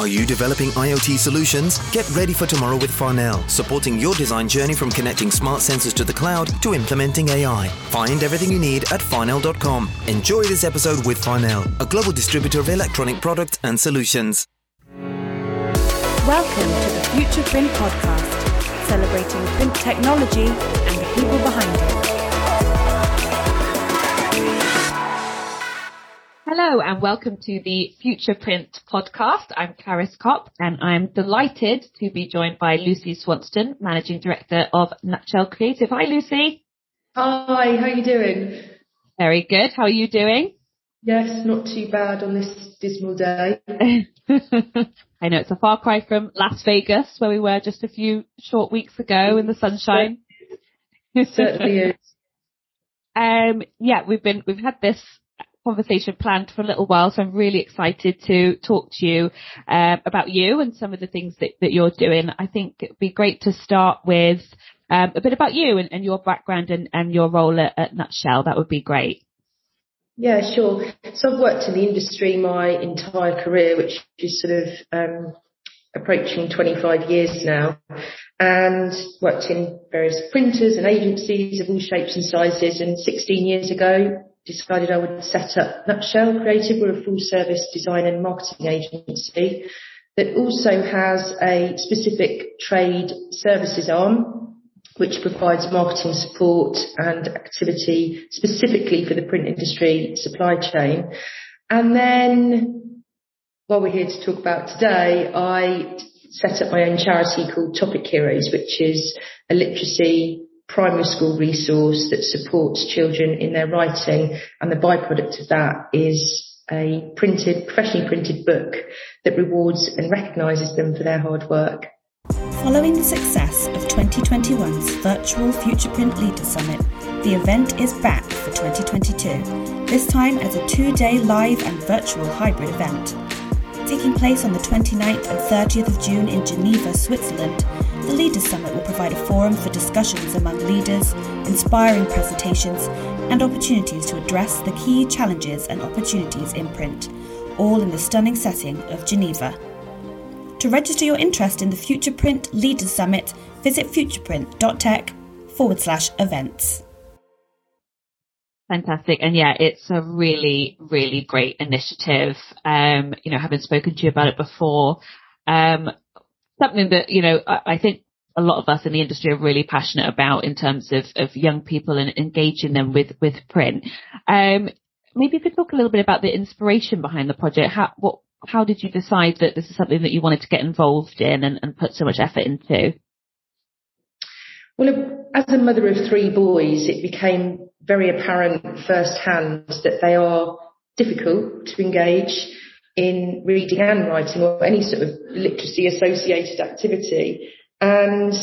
Are you developing IoT solutions? Get ready for tomorrow with Farnell, supporting your design journey from connecting smart sensors to the cloud to implementing AI. Find everything you need at farnell.com. Enjoy this episode with Farnell, a global distributor of electronic products and solutions. Welcome to the Future Print Podcast, celebrating print technology and the people behind it. Hello and welcome to the Future Print podcast. I'm Caris Kopp and I'm delighted to be joined by Lucy Swanston, Managing Director of Nutshell Creative. Hi Lucy. Hi, how are you doing? Very good. How are you doing? Yes, not too bad on this dismal day. I know it's a far cry from Las Vegas where we were just a few short weeks ago in the sunshine. It certainly is. Um, yeah, we've been, we've had this conversation planned for a little while, so I'm really excited to talk to you um, about you and some of the things that, that you're doing. I think it'd be great to start with um, a bit about you and, and your background and, and your role at, at, Nutshell. That would be great. Yeah, sure. So I've worked in the industry my entire career, which is sort of um, approaching 25 years now, and worked in various printers and agencies of all shapes and sizes. And 16 years ago, decided I would set up Nutshell Creative. We're a full service design and marketing agency that also has a specific trade services arm which provides marketing support and activity specifically for the print industry supply chain. And then what we're here to talk about today, I set up my own charity called Topic Heroes, which is a literacy primary school resource that supports children in their writing and the byproduct of that is a printed, professionally printed book that rewards and recognises them for their hard work. Following the success of 2021's virtual Futureprint Leader Summit, the event is back for 2022, this time as a two day live and virtual hybrid event. Taking place on the 29th and 30th of June in Geneva, Switzerland, the Leaders Summit will provide a forum for discussions among leaders, inspiring presentations, and opportunities to address the key challenges and opportunities in print, all in the stunning setting of Geneva. To register your interest in the Future Print Leaders Summit, visit futureprint.tech forward slash events. Fantastic. And yeah, it's a really, really great initiative. Um, you know, having spoken to you about it before, um, something that, you know, I, I think a lot of us in the industry are really passionate about in terms of, of young people and engaging them with, with print. Um, maybe you could talk a little bit about the inspiration behind the project. How, what, how did you decide that this is something that you wanted to get involved in and, and put so much effort into? Well, as a mother of three boys, it became very apparent firsthand that they are difficult to engage in reading and writing or any sort of literacy associated activity. And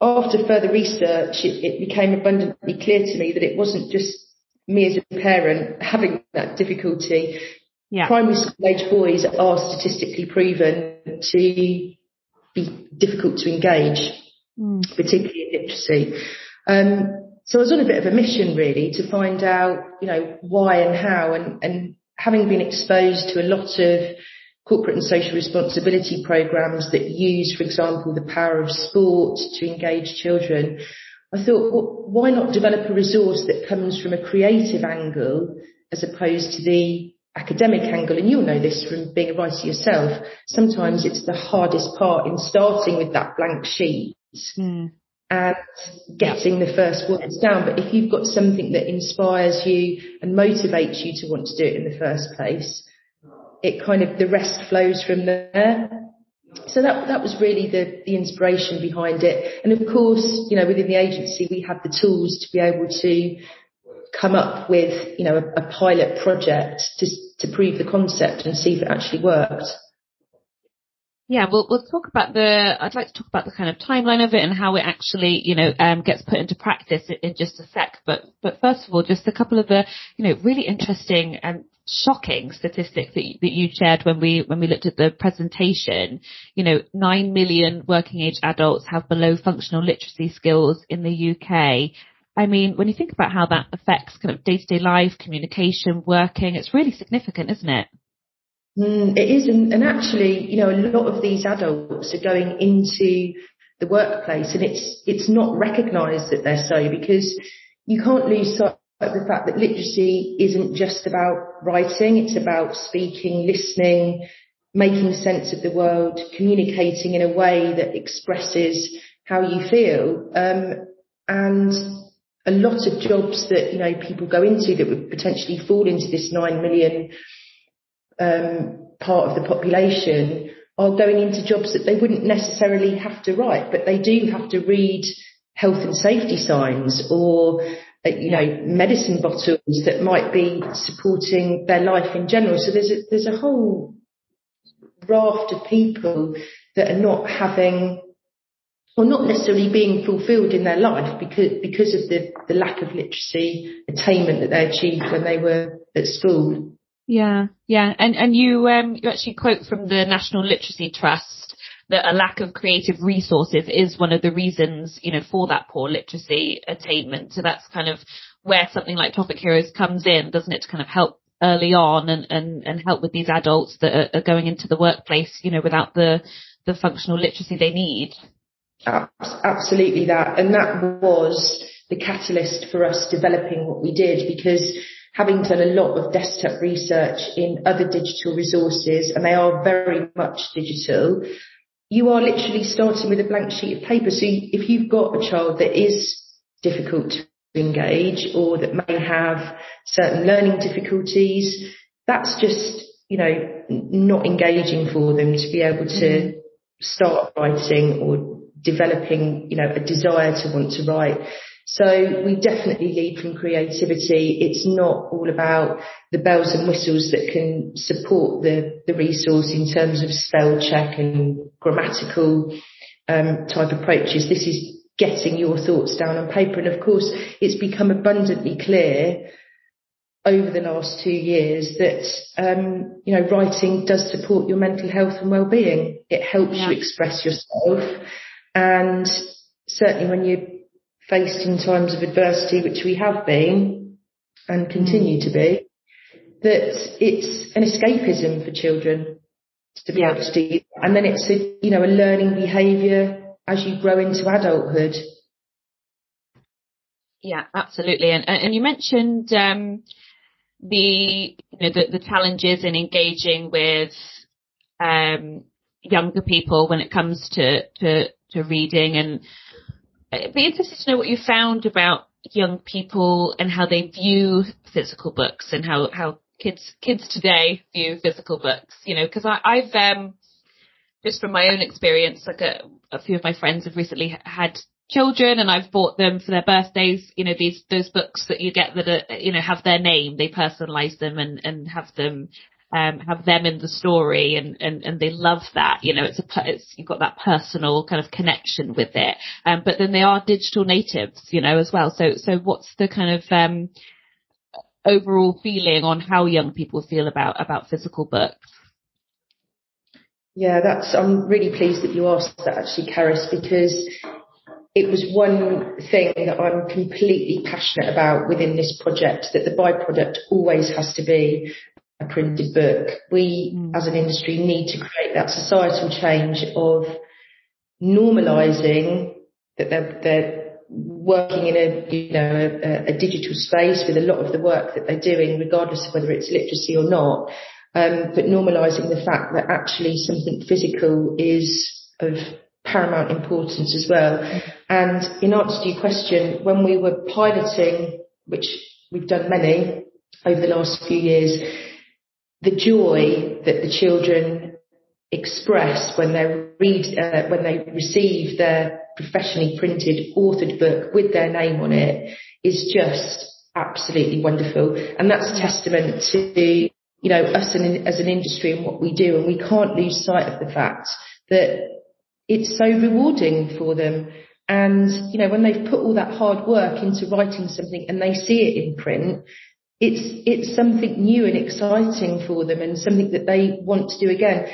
after further research, it, it, became abundantly clear to me that it wasn't just me as a parent having that difficulty. Yeah. Primary school age boys are statistically proven to be difficult to engage, mm. particularly in literacy. Um, so I was on a bit of a mission really to find out, you know, why and how and, and having been exposed to a lot of corporate and social responsibility programs that use, for example, the power of sport to engage children, I thought, well, why not develop a resource that comes from a creative angle as opposed to the academic angle? And you'll know this from being a writer yourself. Sometimes it's the hardest part in starting with that blank sheet. Mm and getting the first words down. But if you've got something that inspires you and motivates you to want to do it in the first place, it kind of the rest flows from there. So that that was really the the inspiration behind it. And of course, you know, within the agency we had the tools to be able to come up with, you know, a, a pilot project to to prove the concept and see if it actually worked. Yeah, we'll we'll talk about the. I'd like to talk about the kind of timeline of it and how it actually, you know, um, gets put into practice in, in, just a sec. But but first of all, just a couple of the, you know, really interesting and shocking statistics that you, that you shared when we when we looked at the presentation. You know, nine million working age adults have below functional literacy skills in the UK. I mean, when you think about how that affects kind of day to day life, communication, working, it's really significant, isn't it? Mm, it is, and, and actually, you know, a lot of these adults are going into the workplace, and it's it's not recognised that they're so because you can't lose sight of the fact that literacy isn't just about writing; it's about speaking, listening, making sense of the world, communicating in a way that expresses how you feel, um, and a lot of jobs that you know people go into that would potentially fall into this nine million um, part of the population are going into jobs that they wouldn't necessarily have to write, but they do have to read health and safety signs or uh, you know medicine bottles that might be supporting their life in general. So there's a, there's a whole raft of people that are not having or not necessarily being fulfilled in their life because because of the, the lack of literacy attainment that they achieved when they were at school. Yeah, yeah, and and you um you actually quote from the National Literacy Trust that a lack of creative resources is one of the reasons you know for that poor literacy attainment. So that's kind of where something like Topic Heroes comes in, doesn't it, to kind of help early on and and and help with these adults that are, are going into the workplace, you know, without the the functional literacy they need. Absolutely that, and that was the catalyst for us developing what we did because having done a lot of desktop research in other digital resources, and they are very much digital, you are literally starting with a blank sheet of paper. So if you've got a child that is difficult to engage or that may have certain learning difficulties, that's just, you know, not engaging for them to be able to mm-hmm. start writing or developing, you know, a desire to want to write. So we definitely lead from creativity. It's not all about the bells and whistles that can support the, the resource in terms of spell check and grammatical um, type approaches. This is getting your thoughts down on paper. And of course, it's become abundantly clear over the last two years that um, you know writing does support your mental health and well-being. It helps yeah. you express yourself, and certainly when you're faced in times of adversity, which we have been and continue to be, that it's an escapism for children to be able to do, and then it's a you know a learning behaviour as you grow into adulthood. Yeah, absolutely. And and you mentioned um, the you know the, the challenges in engaging with um, younger people when it comes to to, to reading and I'd be interested to know what you found about young people and how they view physical books and how, how kids kids today view physical books. You know, because I've um, just from my own experience, like a, a few of my friends have recently had children and I've bought them for their birthdays, you know, these, those books that you get that are, you know, have their name, they personalize them and, and have them, um, have them in the story and, and, and they love that, you know, it's a, it's, you've got that personal kind of connection with it. Um, but then they are digital natives, you know, as well. So, so what's the kind of, um, overall feeling on how young people feel about, about physical books? Yeah, that's, I'm really pleased that you asked that actually, Caris, because it was one thing that I'm completely passionate about within this project that the byproduct always has to be a printed book. We, mm. as an industry, need to create that societal change of normalising that they're, they're working in a you know a, a, digital space with a lot of the work that they're doing, regardless of whether it's literacy or not. Um, but normalising the fact that actually something physical is of paramount importance as well. And in answer to your question, when we were piloting, which we've done many over the last few years, the joy that the children express when they read, uh, when they receive their professionally printed authored book with their name on it is just absolutely wonderful. And that's a testament to, you know, us as an industry and what we do. And we can't lose sight of the fact that it's so rewarding for them. And, you know, when they've put all that hard work into writing something and they see it in print, it's it's something new and exciting for them and something that they want to do again.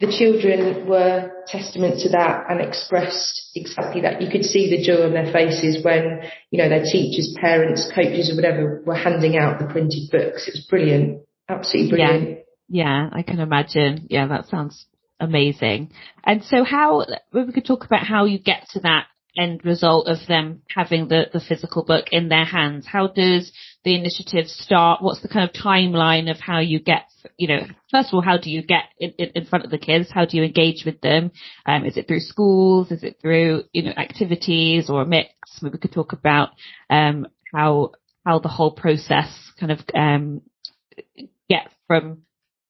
The children were testament to that and expressed exactly that. You could see the joy on their faces when, you know, their teachers, parents, coaches or whatever were handing out the printed books. It was brilliant. Absolutely brilliant. Yeah. Yeah, I can imagine. Yeah, that sounds amazing. And so how, we could talk about how you get to that end result of them having the, the physical book in their hands? How does the initiative start? What's the kind of timeline of how you get, you know, first of all, how do you get in, in front of the kids? How do you engage with them? Um, is it through schools? Is it through, you know, activities or a mix? Maybe we could talk about, um, how, how the whole process kind of, um, get from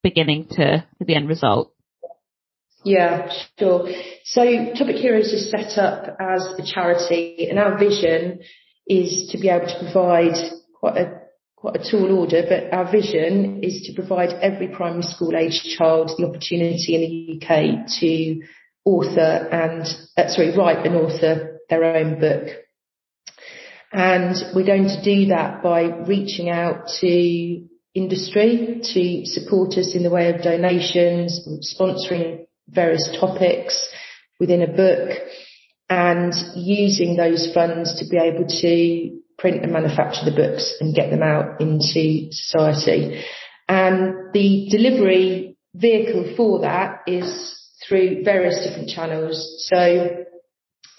beginning to, to the end result. Yeah, sure. So Topic Heroes is set up as a charity and our vision is to be able to provide quite a quite a tall order, but our vision is to provide every primary school age child the opportunity in the UK to author and uh, sorry, write and author their own book. And we're going to do that by reaching out to industry to support us in the way of donations, sponsoring various topics within a book and using those funds to be able to print and manufacture the books and get them out into society. And the delivery vehicle for that is through various different channels. So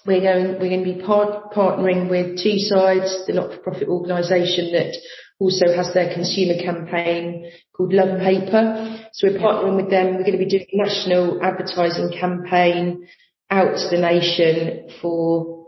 we're going, we're going to be part, partnering with Two Sides, the not-for-profit organisation that also has their consumer campaign called Love Paper. So we're partnering with them. We're going to be doing a national advertising campaign out to the nation for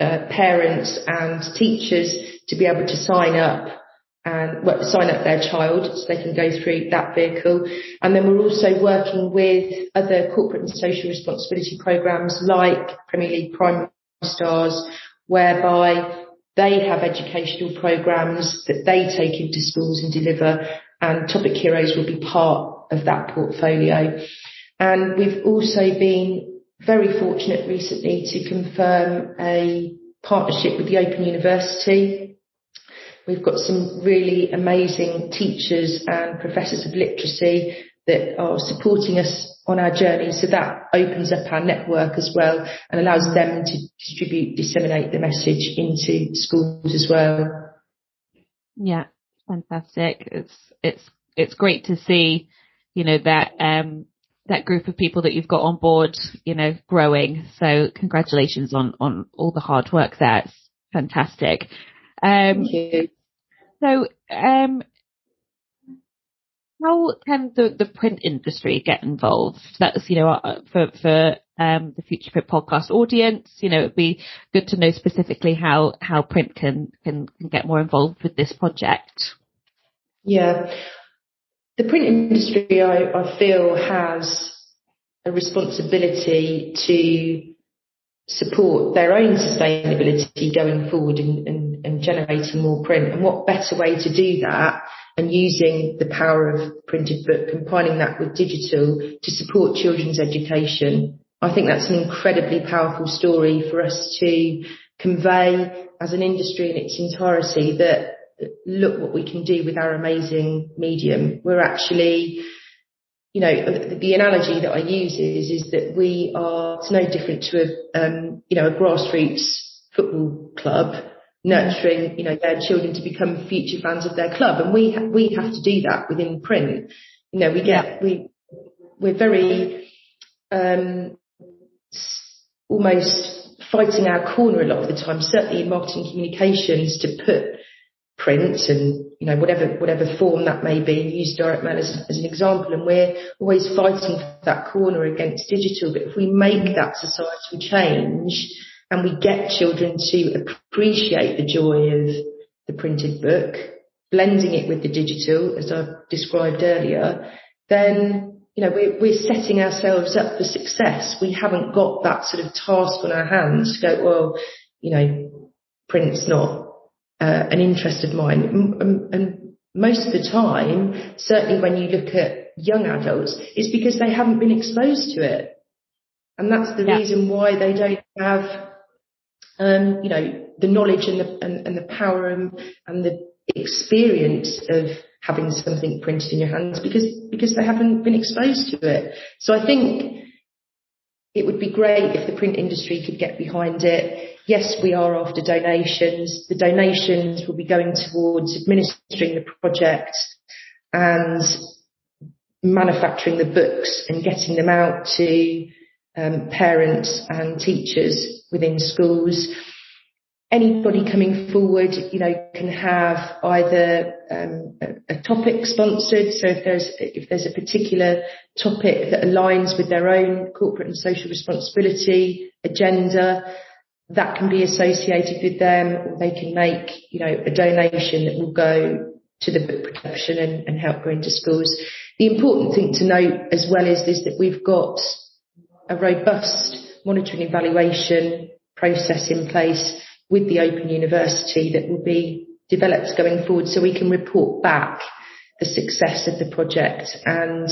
uh, parents and teachers to be able to sign up and well, sign up their child so they can go through that vehicle. And then we're also working with other corporate and social responsibility programs like Premier League Primary Stars, whereby they have educational programs that they take into schools and deliver and Topic Heroes will be part of that portfolio. And we've also been very fortunate recently to confirm a partnership with the Open University. We've got some really amazing teachers and professors of literacy that are supporting us on our journey. So that opens up our network as well and allows them to distribute, disseminate the message into schools as well. Yeah, fantastic. It's, it's, it's great to see, you know, that, um, that group of people that you've got on board, you know, growing. So congratulations on, on all the hard work there. It's fantastic. Um, Thank you. So, um, how can the, the print industry get involved? That's, you know, uh, for, for, um, the Future Print podcast audience, you know, it'd be good to know specifically how, how print can, can, can get more involved with this project. Yeah. The print industry, I, I feel has a responsibility to support their own sustainability going forward and, and, and generating more print. And what better way to do that and using the power of printed book, combining that with digital to support children's education. I think that's an incredibly powerful story for us to convey as an industry in its entirety that look what we can do with our amazing medium. We're actually, you know, the analogy that I use is, is that we are, it's no different to a, um, you know, a grassroots football club nurturing, you know, their children to become future fans of their club. And we, ha- we have to do that within print. You know, we get, yeah. we, we're very, um, almost fighting our corner a lot of the time, certainly in marketing communications to put print and, you know, whatever, whatever form that may be, use direct mail as, as an example. And we're always fighting for that corner against digital. But if we make that societal change, and we get children to appreciate the joy of the printed book, blending it with the digital, as I've described earlier, then, you know, we're, we're setting ourselves up for success. We haven't got that sort of task on our hands to go, well, you know, print's not uh, an interest of mine. And, and most of the time, certainly when you look at young adults, it's because they haven't been exposed to it. And that's the yeah. reason why they don't have um, you know, the knowledge and the, and, and the power and, and the experience of having something printed in your hands because, because they haven't been exposed to it. So I think it would be great if the print industry could get behind it. Yes, we are after donations. The donations will be going towards administering the project and manufacturing the books and getting them out to um, parents and teachers within schools. Anybody coming forward, you know, can have either um, a, a, topic sponsored. So if there's if there's a particular topic that aligns with their own corporate and social responsibility agenda, that can be associated with them, or they can make, you know, a donation that will go to the book production and, and help go into schools. The important thing to note as well is, is that we've got a robust monitoring and evaluation process in place with the Open University that will be developed going forward so we can report back the success of the project and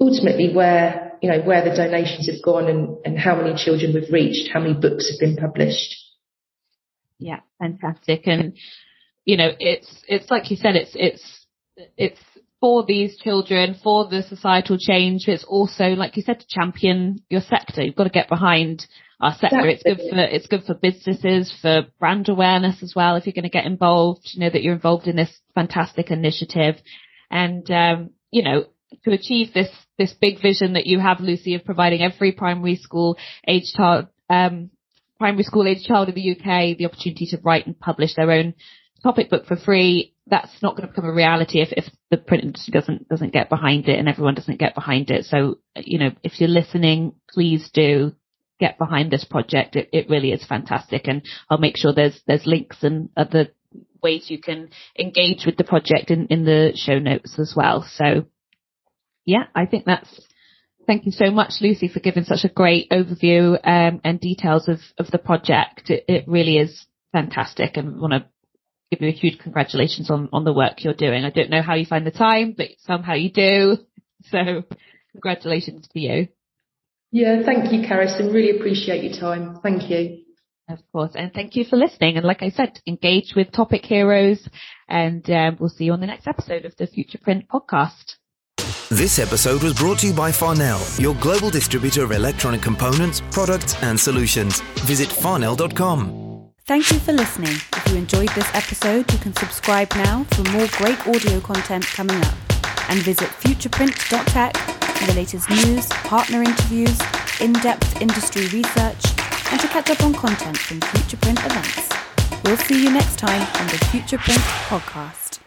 ultimately where, you know, where the donations have gone and, and how many children we've reached, how many books have been published. Yeah, fantastic. And, you know, it's, it's like you said, it's, it's, it's for these children, for the societal change. It's also, like you said, to champion your sector. You've got to get behind our sector. It's good for, it's good for businesses, for brand awareness as well. If you're going to get involved, you know, that you're involved in this fantastic initiative. And, um, you know, to achieve this, this big vision that you have, Lucy, of providing every primary school age child, um, primary school age child in the UK the opportunity to write and publish their own topic book for free that's not going to become a reality if, if the print industry doesn't doesn't get behind it and everyone doesn't get behind it. So you know, if you're listening, please do get behind this project. It, it really is fantastic, and I'll make sure there's there's links and other ways you can engage with the project in, in the show notes as well. So yeah, I think that's thank you so much, Lucy, for giving such a great overview um, and details of, of the project. It, it really is fantastic and want to give you a huge congratulations on, on the work you're doing. I don't know how you find the time, but somehow you do. So congratulations to you. Yeah, thank you, Caris, and really appreciate your time. Thank you. Of course, and thank you for listening. And like I said, engage with Topic Heroes, and um, we'll see you on the next episode of the Future Print podcast. This episode was brought to you by Farnell, your global distributor of electronic components, products, and solutions. Visit farnell.com. Thank you for listening. If you enjoyed this episode, you can subscribe now for more great audio content coming up. And visit futureprint.tech for the latest news, partner interviews, in depth industry research, and to catch up on content from Futureprint events. We'll see you next time on the Futureprint podcast.